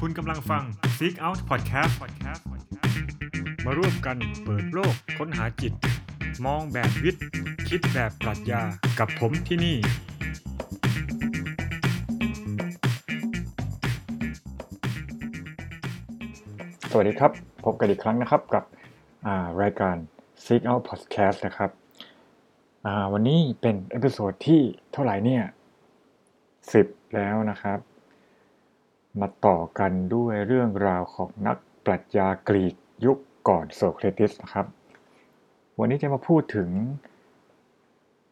คุณกำลังฟัง Seek Out Podcast มาร่วมกันเปิดโลกค้นหาจิต มองแบบวิทย์ คิดแบบปรัชญากับผมที่นี่ สวัสดีครับ พบกันอีกครั้งนะครับกับรายการ Seek Out Podcast นะครับวันนี้เป็น episode ที่เท่าไหร่เนี่ย10 แล้วนะครับ มาต่อกันด้วยเรื่องราวของนักปรัชญากรีกยุคก่อนโสเครติสนะครับ วันนี้จะมาพูดถึง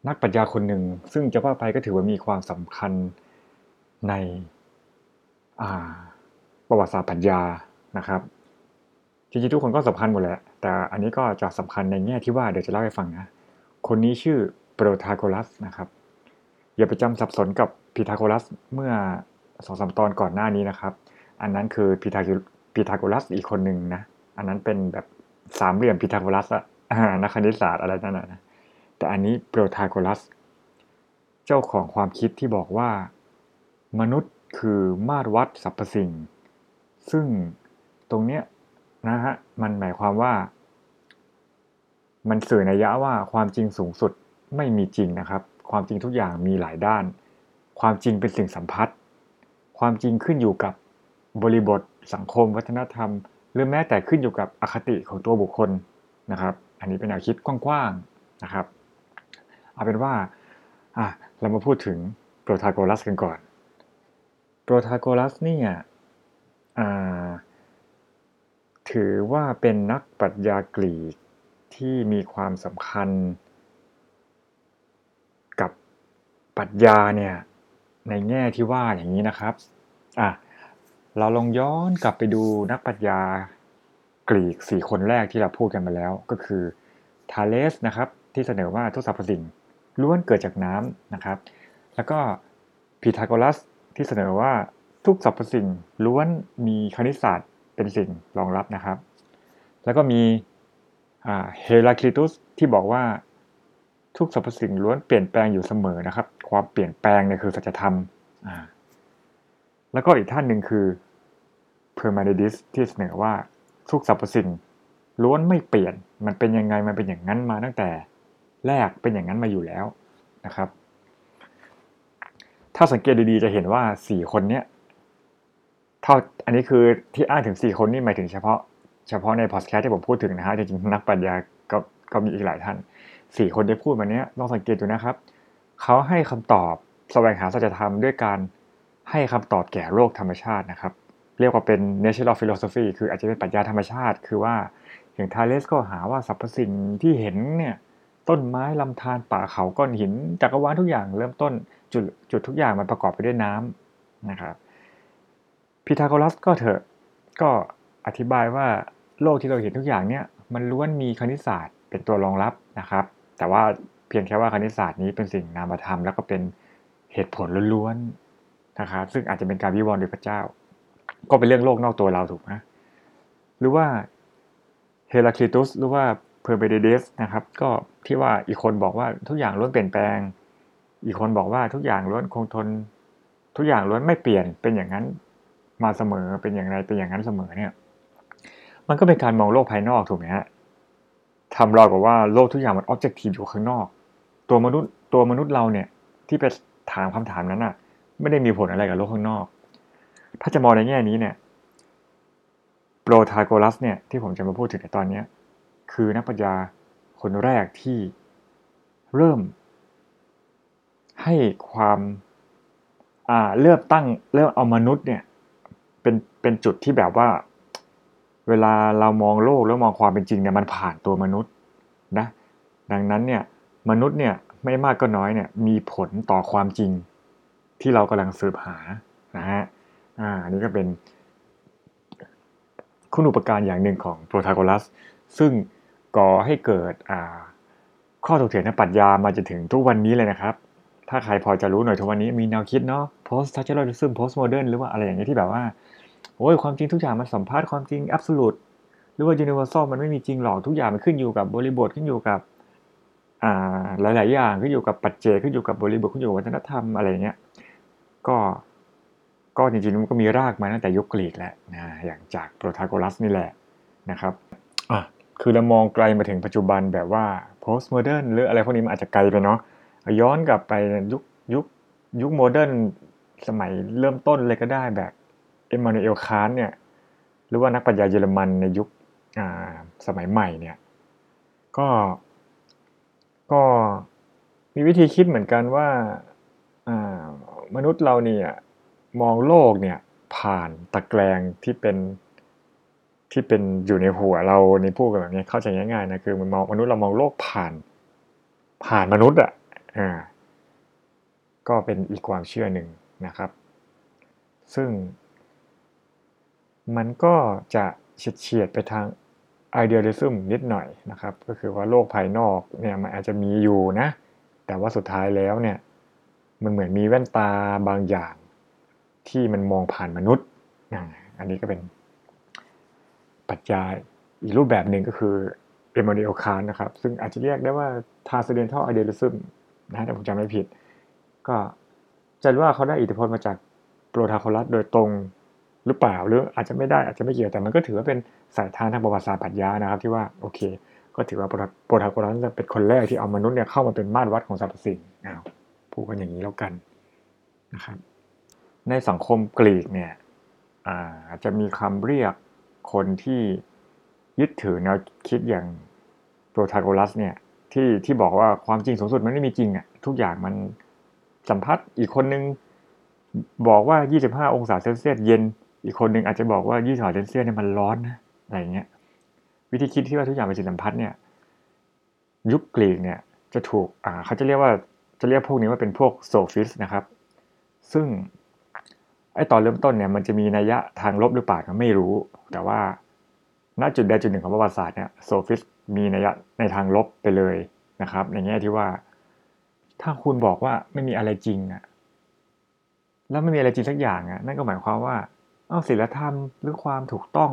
นักปรัชญาคนหนึ่ง ซึ่งจะว่าไปก็ถือว่ามีความสำคัญในประวัติศาสตร์ปรัชญานะครับจริงๆทุกคนก็สำคัญหมดแหละ แต่อันนี้ก็จะสำคัญในแง่ที่ว่าเดี๋ยวจะเล่าให้ฟังนะ คนนี้ชื่อโปรทาโกรัสนะครับ อย่าไปจำสับสนกับพีทาโกรัสเมื่อ สองสามตอนก่อนหน้านี้นะครับ อันนั้นคือพีทาพีทาโกรัสอีกคนหนึ่งนะ อันนั้นเป็นแบบสามเหลี่ยมพีทาโกรัสอะนักคณิตศาสตร์อะไรนั่นนะแต่อันนี้โปรทาโกรัส เจ้าของความคิดที่บอกว่า มนุษย์คือมาตรวัดสรรพสิ่ง ซึ่งตรงเนี้ยนะฮะมันหมายความว่า มันสื่อนัยยะว่าความจริงสูงสุดไม่มีจริงนะครับ ความจริงทุกอย่างมีหลายด้าน ความจริงเป็นสิ่งสัมพัทธ์ ความจริงขึ้นอยู่กับบริบทสังคม วัฒนธรรม หรือแม้แต่ขึ้นอยู่กับอคติของตัวบุคคลนะครับ อันนี้เป็นแนวคิดกว้างๆนะครับเอาเป็นว่าเรามาพูดถึงโปรทาโกรัสกันก่อนโปรทาโกรัสเนี่ยถือว่าเป็นนักปรัชญากรีกที่มีความสำคัญกับปรัชญาเนี่ย ในแง่ที่ว่าอย่างนี้นะครับอะเราลองย้อนกลับไปดูนักปรัชญากรีกสี่คนแรกที่เราพูดกันมาแล้ว ก็คือทาเลสนะครับที่เสนอว่าทุกสรรพสิ่งล้วนเกิดจากน้ำนะครับ แล้วก็พีทาโกรัสที่เสนอว่าทุกสรรพสิ่งล้วนมีคณิตศาสตร์เป็นสิ่งรองรับนะครับ แล้วก็มีเฮราคลิตุสที่บอกว่าทุกสรรพสิ่งล้วนเปลี่ยนแปลงอยู่เสมอนะครับ ความเปลี่ยนแปลงเนี่ยคือสัจธรรมแล้วก็อีกท่านหนึ่งคือเพอร์มาเดดิสที่เสนอว่าทุกสรรพสิ่งล้วนไม่เปลี่ยนมันเป็นยังไงมันเป็นอย่างนั้นมาตั้งแต่แรกเป็นอย่างนั้นมาอยู่แล้วนะครับ ถ้าสังเกตดีๆจะเห็นว่าสี่คนเนี้ยเท่าอันนี้คือที่อ้างถึง 4 คนนี่หมายถึงเฉพาะเฉพาะในพอดแคสต์ที่ผมพูดถึงนะฮะจริงๆนักปัญญาก็ก็มีอีกหลายท่านสี่คนที่พูดมาเนี้ยลองสังเกตดูนะครับ เขาให้คำตอบแสวงหาสัจธรรมด้วยการให้คำตอบแก่โลกธรรมชาตินะครับ เรียกว่าเป็น natural philosophy คืออาจจะเป็นปรัชญาธรรมชาติ คือว่าอย่างทาเลสก็หาว่าสรรพสิ่งที่เห็นเนี่ยต้นไม้ลำธารป่าเขาก้อนหินจักรวาลทุกอย่างเริ่มต้นจุดจุดทุกอย่างมันประกอบไปด้วยน้ำนะครับพีทาโกรัสก็เถอะก็อธิบายว่าโลกที่เราเห็นทุกอย่างเนี่ยมันล้วนมีคณิตศาสตร์เป็นตัวรองรับนะครับ แต่ว่า เพียงแค่ว่าคณิตศาสตร์นี้เป็นสิ่งนามธรรมแล้วก็เป็นเหตุผลล้วนๆนะครับซึ่งอาจจะเป็นการวิวรณ์โดยพระเจ้า ก็เป็นเรื่องโลกนอกตัวเราถูกไหมหรือว่าเฮราคลิตุสหรือว่าเพอร์เบเดเดสนะครับก็ที่ว่าอีกคนบอกว่าทุกอย่างล้วนเปลี่ยนแปลง อีกคนบอกว่าทุกอย่างล้วนคงทน ทุกอย่างล้วนไม่เปลี่ยนเป็นอย่างนั้นมาเสมอเป็นอย่างไรเป็นอย่างนั้นเสมอเนี่ย มันก็เป็นการมองโลกภายนอกถูกไหมฮะทำเรากับว่าโลกทุกอย่างมันออบเจกตีฟอยู่ข้างนอก ตัวมนุษย์ตัวมนุษย์เราเนี่ยที่ไปถามคำถามนั้นอะ ไม่ได้มีผลอะไรกับโลกข้างนอก ถ้าจะมองในแง่นี้เนี่ยโปรทาโกรัสเนี่ยที่ผมจะมาพูดถึงในตอนนี้คือนักปัญญาคนแรกที่เริ่ม ให้ความอ่าเริ่มตั้งเริ่มเอามนุษย์เนี่ยเป็นเป็นจุดที่แบบว่า เวลาเรามองโลกแล้วมองความเป็นจริงเนี่ยมันผ่านตัวมนุษย์นะดังนั้นเนี่ย มนุษย์เนี่ยไม่มากก็น้อยเนี่ยมีผลต่อความจริงที่เรากำลังสืบหานะฮะอ่าอันนี้ก็เป็น คุณอุปการอย่างหนึ่งของโปรทาโกรัส ซึ่งก่อให้เกิดอ่าข้อถกเถียงทางปรัชญามาจนถึงทุกวันนี้เลยนะครับ ถ้าใครพอจะรู้หน่อยทุกวันนี้มีแนวคิดเนาะ post structuralism post modern หรือว่าอะไรอย่างเงี้ยที่แบบว่า โอ้ยความจริงทุกอย่างมันสัมภาษณ์ความจริงแอบสูตหรือว่า universal มันไม่มีจริงหรอกทุกอย่างมันขึ้นอยู่กับบริบทขึ้นอยู่กับ หลาย ๆ อย่างขึ้นอยู่กับปัจเจกขึ้นอยู่กับบริบทขึ้นอยู่กับวัฒนธรรมอะไรเงี้ยก็ก็จริง ๆ มันก็มีรากมาตั้งแต่ยุคกรีกแล้วนะอย่างจากโปรทาโกรัสนี่แหละนะครับอะคือเรามองไกลมาถึงปัจจุบันแบบว่า post modern หรืออะไรพวกนี้มันอาจจะไกลไปเนาะย้อนกลับไปยุคยุคยุค modern สมัยเริ่มต้นเลยก็ได้แบบเอ็มมานูเอลคานเนี่ยหรือว่านักปรัชญาเยอรมันในยุคสมัยใหม่เนี่ยก็ ก็มีวิธีคิดเหมือนกันว่ามนุษย์เราเนี่ยมองโลกเนี่ยผ่านตะแกรงที่เป็นที่เป็นอยู่ในหัวเราในพูดกันแบบนี้เข้าใจง่ายๆนะคือมันมองมนุษย์เรามองโลกผ่าน ผ่านมนุษย์อะอ่าก็เป็นอีกความเชื่อหนึ่งนะครับ ซึ่ง มันก็จะเฉียดไปทาง idealism นิดหน่อยนะครับ ก็คือว่าโลกภายนอกเนี่ยมันอาจจะมีอยู่นะ แต่ว่าสุดท้ายแล้วเนี่ยมันเหมือนมีแว่นตาบางอย่างที่มันมองผ่านมนุษย์ อันนี้ก็เป็นปัจจัยอีกรูปแบบหนึ่งก็คือเอม a น u อลคานนะครับ ซึ่งอาจจะเรียกได้ว่า transcendental idealism นะแต่ผมจำไม่ผิด ก็จะว่าเขาได้อิทธิพลมาจากโปรทาโคลัสโดยตรง หรือเปล่าหรืออาจจะไม่ได้อาจจะไม่เกี่ยวแต่มันก็ถือว่าเป็นสายทานทางประวัติศาสตร์ปรัชญานะครับ ที่ว่าโอเค ก็ถือว่าโปรทาโคลัสเป็นคนแรกที่เอามนุษย์เนี่ยเข้ามาเป็นมาตรวัดของสรรพสิ่งอ้าวพูดกันอย่างนี้แล้วกันนะครับ ในสังคมกรีกเนี่ยอาจจะมีคำเรียกคนที่ยึดถือแนวคิดอย่างโปรทาโกรัสเนี่ยที่ที่บอกว่าความจริงสูงสุดมันไม่มีจริงอะทุกอย่างมันสัมผัสอีกคนนึงบอกว่า 25 องศาเซลเซียสเย็น อีกคนหนึ่งอาจจะบอกว่า25องศาเซลเซียสเนี่ยมันร้อนนะอะไรเงี้ยวิธีคิดที่ว่าทุกอย่างเป็นสิ่งสัมพัทธ์เนี่ยยุคกรีกเนี่ยจะถูกอ่าเขาจะเรียกว่าจะเรียกพวกนี้ว่าเป็นพวก sophist นะครับ ซึ่งไอ้ตอนเริ่มต้นเนี่ยมันจะมีนัยยะทางลบหรือเปล่าก็ไม่รู้ แต่ว่าณจุดใดจุดหนึ่งของประวัติศาสตร์เนี่ยโซฟิสมีนัยยะในทางลบไปเลยนะครับ ในแง่ที่ว่า ถ้าคุณบอกว่าไม่มีอะไรจริงอะแล้วไม่มีอะไรจริงสักอย่างอะนั่นก็หมายความว่า เอาศีลธรรมหรือความถูกต้อง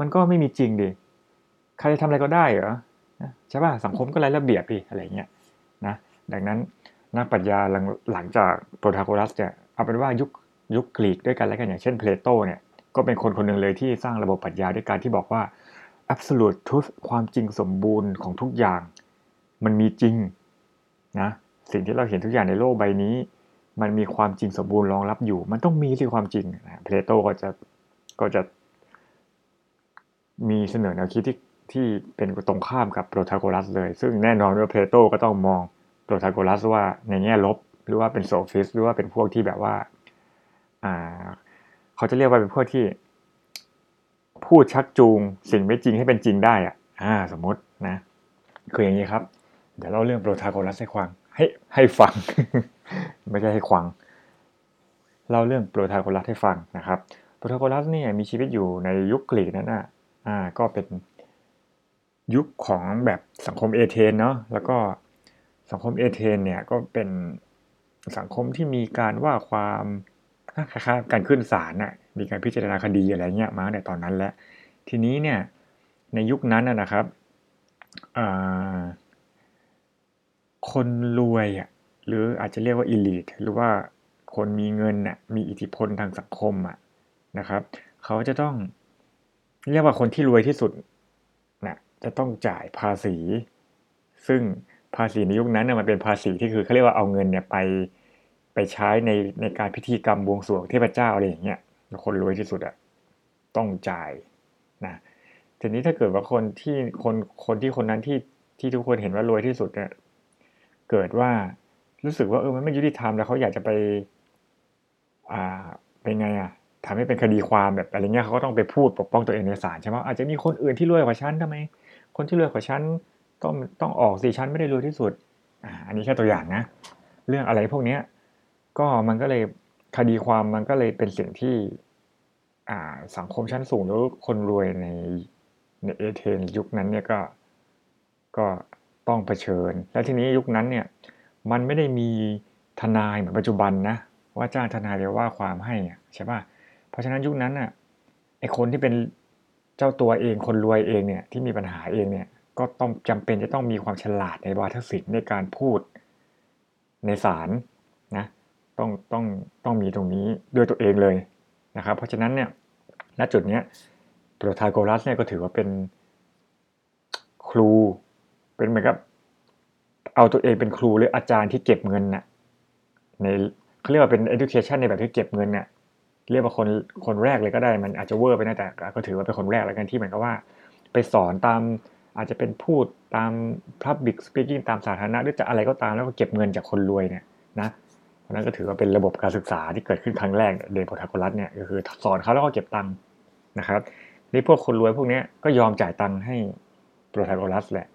มันก็ไม่มีจริงดิใครจะทำอะไรก็ได้เหรอใช่ป่ะสังคมก็ไร้ระเบียบดิอะไรเงี้ยนะดังนั้นนักปรัชญาหลังจากโปรทาโกรัสเนี่ยเอาเป็นว่ายุคยุคกรีกด้วยกันแล้วกันอย่างเช่นเพลโตเนี่ยก็เป็นคนคนหนึ่งเลยที่สร้างระบบปรัชญาด้วยการที่บอกว่า absolute truth ความจริงสมบูรณ์ของทุกอย่าง มันมีจริงนะสิ่งที่เราเห็นทุกอย่างในโลกใบนี้ มันมีความจริงสมบูรณ์รองรับอยู่ มันต้องมีสิความจริงนะเพลโตก็จะก็จะมีเสนอแนวคิดที่ที่เป็นตรงข้ามกับโปรทาโกรัสเลย ซึ่งแน่นอนว่าเพลโตก็ต้องมองโปรทาโกรัสว่าในแง่ลบ หรือว่าเป็น sophist หรือว่าเป็นพวกที่แบบว่าอ่าเขาจะเรียกว่าเป็นพวกที่ พูดชักจูงสิ่งไม่จริงให้เป็นจริงได้อะอ่าสมมตินะ คืออย่างนี้ครับ เดี๋ยวเล่าเรื่องโปรทาโกรัสให้ฟัง ให้ให้ฟัง ไม่ใช่ให้ควังเล่าเรื่องโปรทาโกรัสให้ฟังนะครับโปรทาโกรัสเนี่ยมีชีวิตอยู่ในยุคกรีกนั่นน่ะอ่าก็เป็นยุคของแบบสังคมเอเธนเนาะแล้วก็สังคมเอเธนเนี่ยก็เป็นสังคมที่มีการว่าความคล้ายๆการขึ้นศาลน่ะมีการพิจารณาคดีอะไรเงี้ยมาในตอนนั้นแล้วทีนี้เนี่ยในยุคนั้นนะครับ คนรวยอะหรืออาจจะเรียกว่าอิลิทหรือว่าคนมีเงินน่ะมีอิทธิพลทางสังคมอะนะครับเขาจะต้องเรียกว่าคนที่รวยที่สุดนะจะต้องจ่ายภาษี ซึ่งภาษีในยุคนั้นน่ะมันเป็นภาษีที่คือเขาเรียกว่าเอาเงินเนี่ยไปไปใช้ในในการพิธีกรรมบวงสรวงเทพเจ้าอะไรอย่างเงี้ยคนรวยที่สุดอะต้องจ่ายนะทีนี้ถ้าเกิดว่าคนที่คนคนที่คนนั้นที่ที่ทุกคนเห็นว่ารวยที่สุดเนี่ย เกิดว่ารู้สึกว่าเออมันไม่ยุติธรรมแล้วเขาอยากจะไป อ่าเป็นไงอะทำให้เป็นคดีความแบบอะไรเงี้ยเขาก็ต้องไปพูดปกป้องตัวเองในศาลใช่ไหมอาจจะมีคนอื่นที่รวยกว่าฉันทำไม คนที่รวยกว่าฉันต้องต้องออกสิฉันไม่ได้รวยที่สุดอ่าอันนี้แค่ตัวอย่างนะ เรื่องอะไรพวกเนี้ยก็มันก็เลยคดีความมันก็เลยเป็นสิ่งที่อ่าสังคมชั้นสูงหรือคนรวยในในเอเธนยุคนั้นเนี่ยก็ก็ ต้องเผชิญ แล้วทีนี้ยุคนั้นเนี่ยมันไม่ได้มีทนายเหมือนปัจจุบันนะว่าจ้างทนายไปว่าความให้ใช่ป่ะเพราะฉะนั้นยุคนั้นน่ะไอคนที่เป็นเจ้าตัวเองคนรวยเองเนี่ยที่มีปัญหาเองเนี่ยก็ต้องจำเป็นจะต้องมีความฉลาดในวาทศิลป์ในการพูดในศาลนะต้องต้องต้องมีตรงนี้ด้วยตัวเองเลยนะครับ เพราะฉะนั้นเนี่ยณจุดเนี้ยโปรทาโกรัสเนี่ยก็ถือว่าเป็นครู เป็นเหมือนกับเอาตัวเองเป็นครูหรืออาจารย์ที่เก็บเงินน่ะในเขาเรียกว่าเป็น education ในแบบที่เก็บเงินเนี่ยเรียกว่าคนคนแรกเลยก็ได้มันอาจจะเวอร์ไปนะแต่ก็ถือว่าเป็นคนแรกแล้วกันที่เหมือนกับว่า ไปสอนตามอาจจะเป็นพูดตาม public speaking ตามสาธารณะหรือจะอะไรก็ตามแล้วก็เก็บเงินจากคนรวยเนี่ยนะเพราะนั้นก็ถือว่าเป็นระบบการศึกษาที่เกิดขึ้นครั้งแรกเดนโพทาโกรัสเนี่ยก็คือสอนเขาแล้วก็เก็บตังค์นะครับนี่พวกคนรวยพวกนี้ก็ยอมจ่ายตังค์ให้โปรทาโกรัสแหละ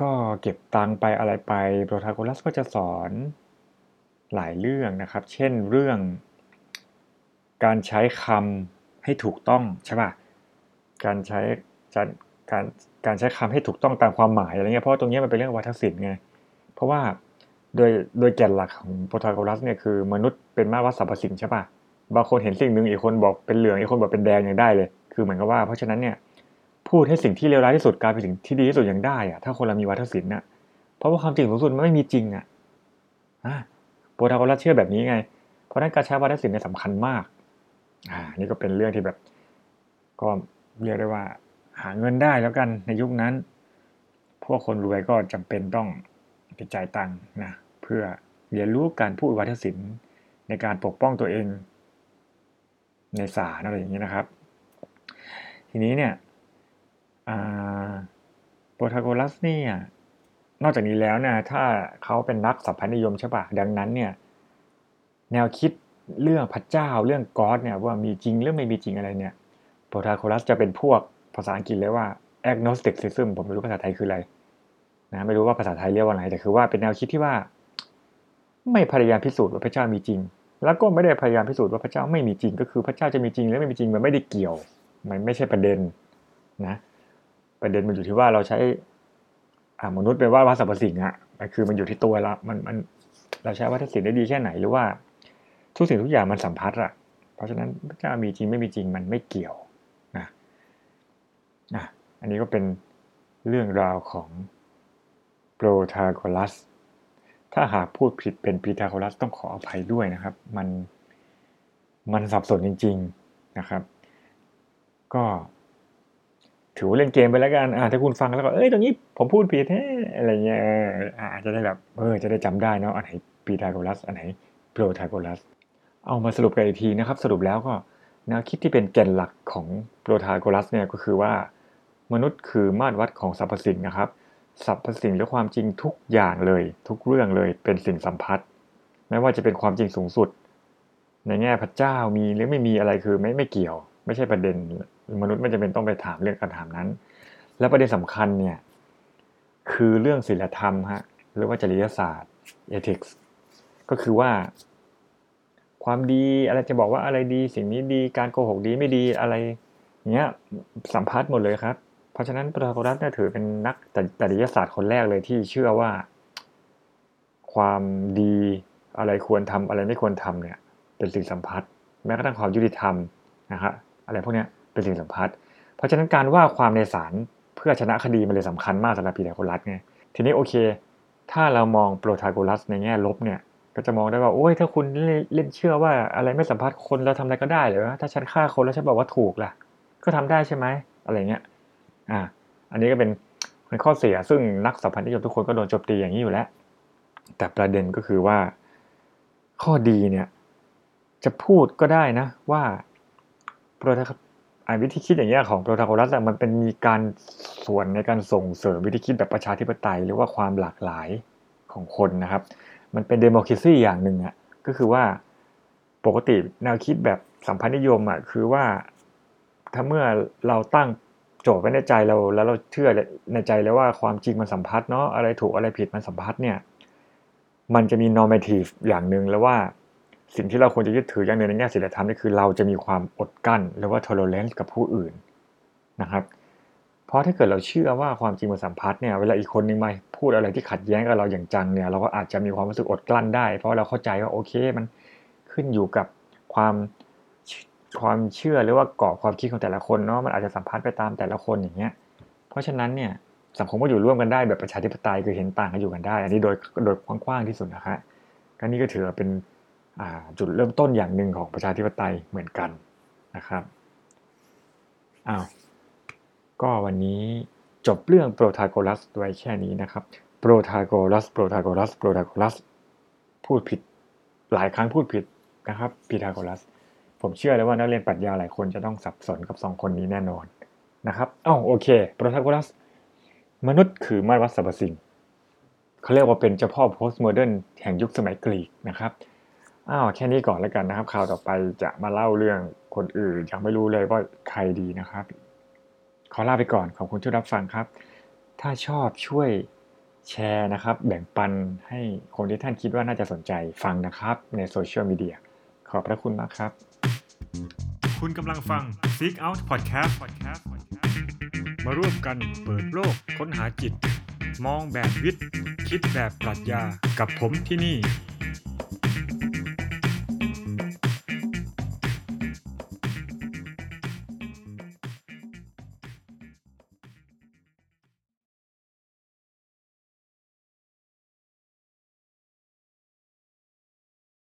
ก็เก็บตังไปอะไรไปโปรทาโกรัสก็จะสอนหลายเรื่องนะครับ เช่นเรื่อง การใช้คำให้ถูกต้องใช่ป่ะการใช้การการการใช้คำให้ถูกต้องตามความหมายอะไรเงี้ยเพราะตรงนี้มันเป็นเรื่องวัฒนศิลป์ไงเพราะว่าโดยโดยแก่นหลักของโปรทาโกรัสเนี่ยคือมนุษย์เป็นมาวัสรรพสิ่งใช่ป่ะบางคนเห็นสิ่งหนึ่งอีกคนบอกเป็นเหลืองอีกคนบอกเป็นแดงยังได้เลย คือเหมือนกับว่าเพราะฉะนั้นเนี่ย พูดให้สิ่งที่เลวร้ายที่สุดกลายเป็นสิ่งที่ดีที่สุดยังได้อะถ้าคนเรามีวัฒนศิลป์น่ะเพราะว่าความจริงสูงสุดมันไม่มีจริงอะอ่าโปรทากรัสเชื่อแบบนี้ไง เพราะนั้นการใช้วัฒนศิลป์เนี่ยสำคัญมาก อ่า นี่ก็เป็นเรื่องที่แบบ ก็เรียกได้ว่า หาเงินได้แล้วกันในยุคนั้น พวกคนรวยก็จำเป็นต้องไปจ่ายตังค์นะ เพื่อเรียนรู้การพูดวัฒนศิลป์ในการปกป้องตัวเองในศาลอะไรอย่างนี้นะครับ ทีนี้เนี่ย โปรทาโกรัสเนี่ยนอกจากนี้แล้วนะถ้าเขาเป็นนักสัพพนิยมใช่ปะดังนั้นเนี่ยแนวคิดเรื่องพระเจ้าเรื่องก็อดเนี่ยว่ามีจริงหรือไม่มีจริงอะไรเนี่ยโปรทาโครัสจะเป็นพวกภาษาอังกฤษเรียกว่า agnosticism ผมไม่รู้ภาษาไทยคืออะไรนะไม่รู้ว่าภาษาไทยเรียกว่าอะไรแต่คือว่าเป็นแนวคิดที่ว่า ไม่พยายามพิสูจน์ว่าพระเจ้ามีจริง แล้วก็ไม่ได้พยายามพิสูจน์ว่าพระเจ้าไม่มีจริง ก็คือพระเจ้าจะมีจริงหรือไม่มีจริงมันไม่ได้เกี่ยว มันไม่ใช่ประเด็นนะ ประเด็นมันอยู่ที่ว่าเราใช้มนุษย์เป็นว่าวัสดุสิ่งอะมันคือมันอยู่ที่ตัวเรามันมันเราใช้วัตถุสิ่งได้ดีแค่ไหนหรือว่าทุกสิ่งทุกอย่างมันสัมพัทธ์อะเพราะฉะนั้นพระเจ้ามีจริงไม่มีจริงมันไม่เกี่ยวนะนะอันนี้ก็เป็นเรื่องราวของโปรทาโกรัส ถ้าหากพูดผิดเป็นพีทาโกรัสต้องขออภัยด้วยนะครับ มันมันสับสนจริง ๆนะครับ ก็ ถือว่าเล่นเกมไปแล้วกันอ่าถ้าคุณฟังแล้วก็เอ้ยตรงนี้ผมพูดผิดแท้อะไรเงี้ยอาจะได้แบบเออจะได้จำได้เนาะอันไหนพีทาโกรัสอันไหนโปรทาโกรัสเอามาสรุปกันอีกทีนะครับ สรุปแล้วก็แนวคิดที่เป็นแก่นหลักของโปรทาโกรัสเนี่ยก็คือว่ามนุษย์คือมาตรวัดของสรรพสิ่งนะครับสรรพสิ่งและความจริงทุกอย่างเลย ทุกเรื่องเลยเป็นสิ่งสัมพัทธ์ไม่ว่าจะเป็นความจริงสูงสุด ในแง่พระเจ้ามีหรือไม่มีอะไรคือไม่ไม่เกี่ยว ไม่ใช่ประเด็น มนุษย์ไม่จำเป็นต้องไปถามเรื่องการถามนั้น และประเด็นสำคัญเนี่ยคือเรื่องศีลธรรมฮะหรือว่าจริยศาสตร์ ethics ก็คือว่า ความดีอะไรจะบอกว่าอะไรดี สิ่งนี้ดีการโกหกดีไม่ดีอะไรเงี้ยสัมพัทธ์หมดเลยครับ เพราะฉะนั้นปรากรัตเนี่ยถือเป็นนักจริยศาสตร์คนแรกเลยที่เชื่อว่า ความดีอะไรควรทำอะไรไม่ควรทำเนี่ยเป็นสิ่งสัมพัทธ์แม้กระทั่งความยุติธรรมนะครับอะไรพวกเนี้ย เป็นสิ่งสัมพัทธ์เพราะฉะนั้นการว่าความในศาลเพื่อชนะคดีมันเลยสำคัญมากสำหรับปีเดโครัสไง ทีนี้โอเค ถ้าเรามองโปรทาโกรัสในแง่ลบเนี่ย ก็จะมองได้ว่า โอ้ย ถ้าคุณเล่นเชื่อว่าอะไรไม่สัมพัทธ์คนเราทำอะไรก็ได้หรือถ้าฉันฆ่าคนแล้วฉันบอกว่าถูกล่ะ ก็ทำได้ใช่ไหมอะไรเงี้ย อ่า อันนี้ก็เป็นเป็นข้อเสียซึ่งนักสัมพันธ์นิยมทุกคนก็โดนโจมตีอย่างนี้อยู่แล้ว แต่ประเด็นก็คือว่าข้อดีเนี่ยจะพูดก็ได้นะว่าโปร ทวิธีคิดอย่างเงี้ยของโปรทาโกรัสมันเป็นมีการส่วนในการส่งเสริมวิธีคิดแบบประชาธิปไตย หรือว่าความหลากหลายของคนนะครับ มันเป็นเดโมครซีอย่างหนึ่งอะก็คือว่าปกติแนวคิดแบบสัมพันธนิยมอะคือว่าถ้าเมื่อเราตั้งโจทย์ไว้ในใจเราแล้วเราเชื่อในใจแล้วว่าความจริงมันสัมพัทธ์เนาะอะไรถูกอะไรผิดมันสัมพัทธ์เนี่ยมันจะมี normative อย่างหนึ่งแล้วว่า สิ่งที่เราควรจะยึดถืออย่างหนึ่งในแง่ศีลธรรมนี่คือเราจะมีความอดกั้น หรือว่า tolerance กับผู้อื่นนะครับ เพราะถ้าเกิดเราเชื่อว่าความจริงมันสัมพัทธ์เนี่ยเวลาอีกคนนึงมาพูดอะไรที่ขัดแย้งกับเราอย่างจังเนี่ยเราก็อาจจะมีความรู้สึกอดกลั้นได้ เพราะเราเข้าใจว่าโอเคมันขึ้นอยู่กับความความเชื่อหรือว่ากรอบความคิดของแต่ละคนเนาะมันอาจจะสัมพัทธ์ไปตามแต่ละคนอย่างเงี้ย เพราะฉะนั้นเนี่ยสังคมก็อยู่ร่วมกันได้แบบประชาธิปไตยคือเห็นต่างกันอยู่กันได้ อันนี้โดยโดยกว้างๆที่สุดนะคะก็นี่ก็ถือเป็น จุดเริ่มต้นอย่างหนึ่งของประชาธิปไตยเหมือนกันนะครับอ้าวก็วันนี้จบเรื่องโปรทาโกรัสไว้แค่นี้นะครับโปรทาโกรัสโปรทาโกรัสโปรทาโกรัสพูดผิดหลายครั้งพูดผิดนะครับพีทาโกรัส ผมเชื่อเลยว่านักเรียนปรัชญาหลายคนจะต้องสับสนกับสองคนนี้แน่นอนนะครับอ้าวโอเคโปรทาโกรัส มนุษย์คือมาตรวัดสรรพสิ่งเขาเรียกว่าเป็นเจ้าพ่อ post modern แห่งยุคสมัยกรีกนะครับ อ้าวแค่นี้ก่อนแล้วกันนะครับ คราวต่อไปจะมาเล่าเรื่องคนอื่นยังไม่รู้เลยว่าใครดีนะครับ ขอลาไปก่อนขอบคุณที่รับฟังครับ ถ้าชอบช่วยแชร์นะครับ แบ่งปันให้คนที่ท่านคิดว่าน่าจะสนใจฟังนะครับ ในโซเชียลมีเดียขอบพระคุณมากครับ คุณกำลังฟัง Seek Out Podcast มาร่วมกันเปิดโลกค้นหาจิต มองแบบวิทย์ คิดแบบปรัชญากับผมที่นี่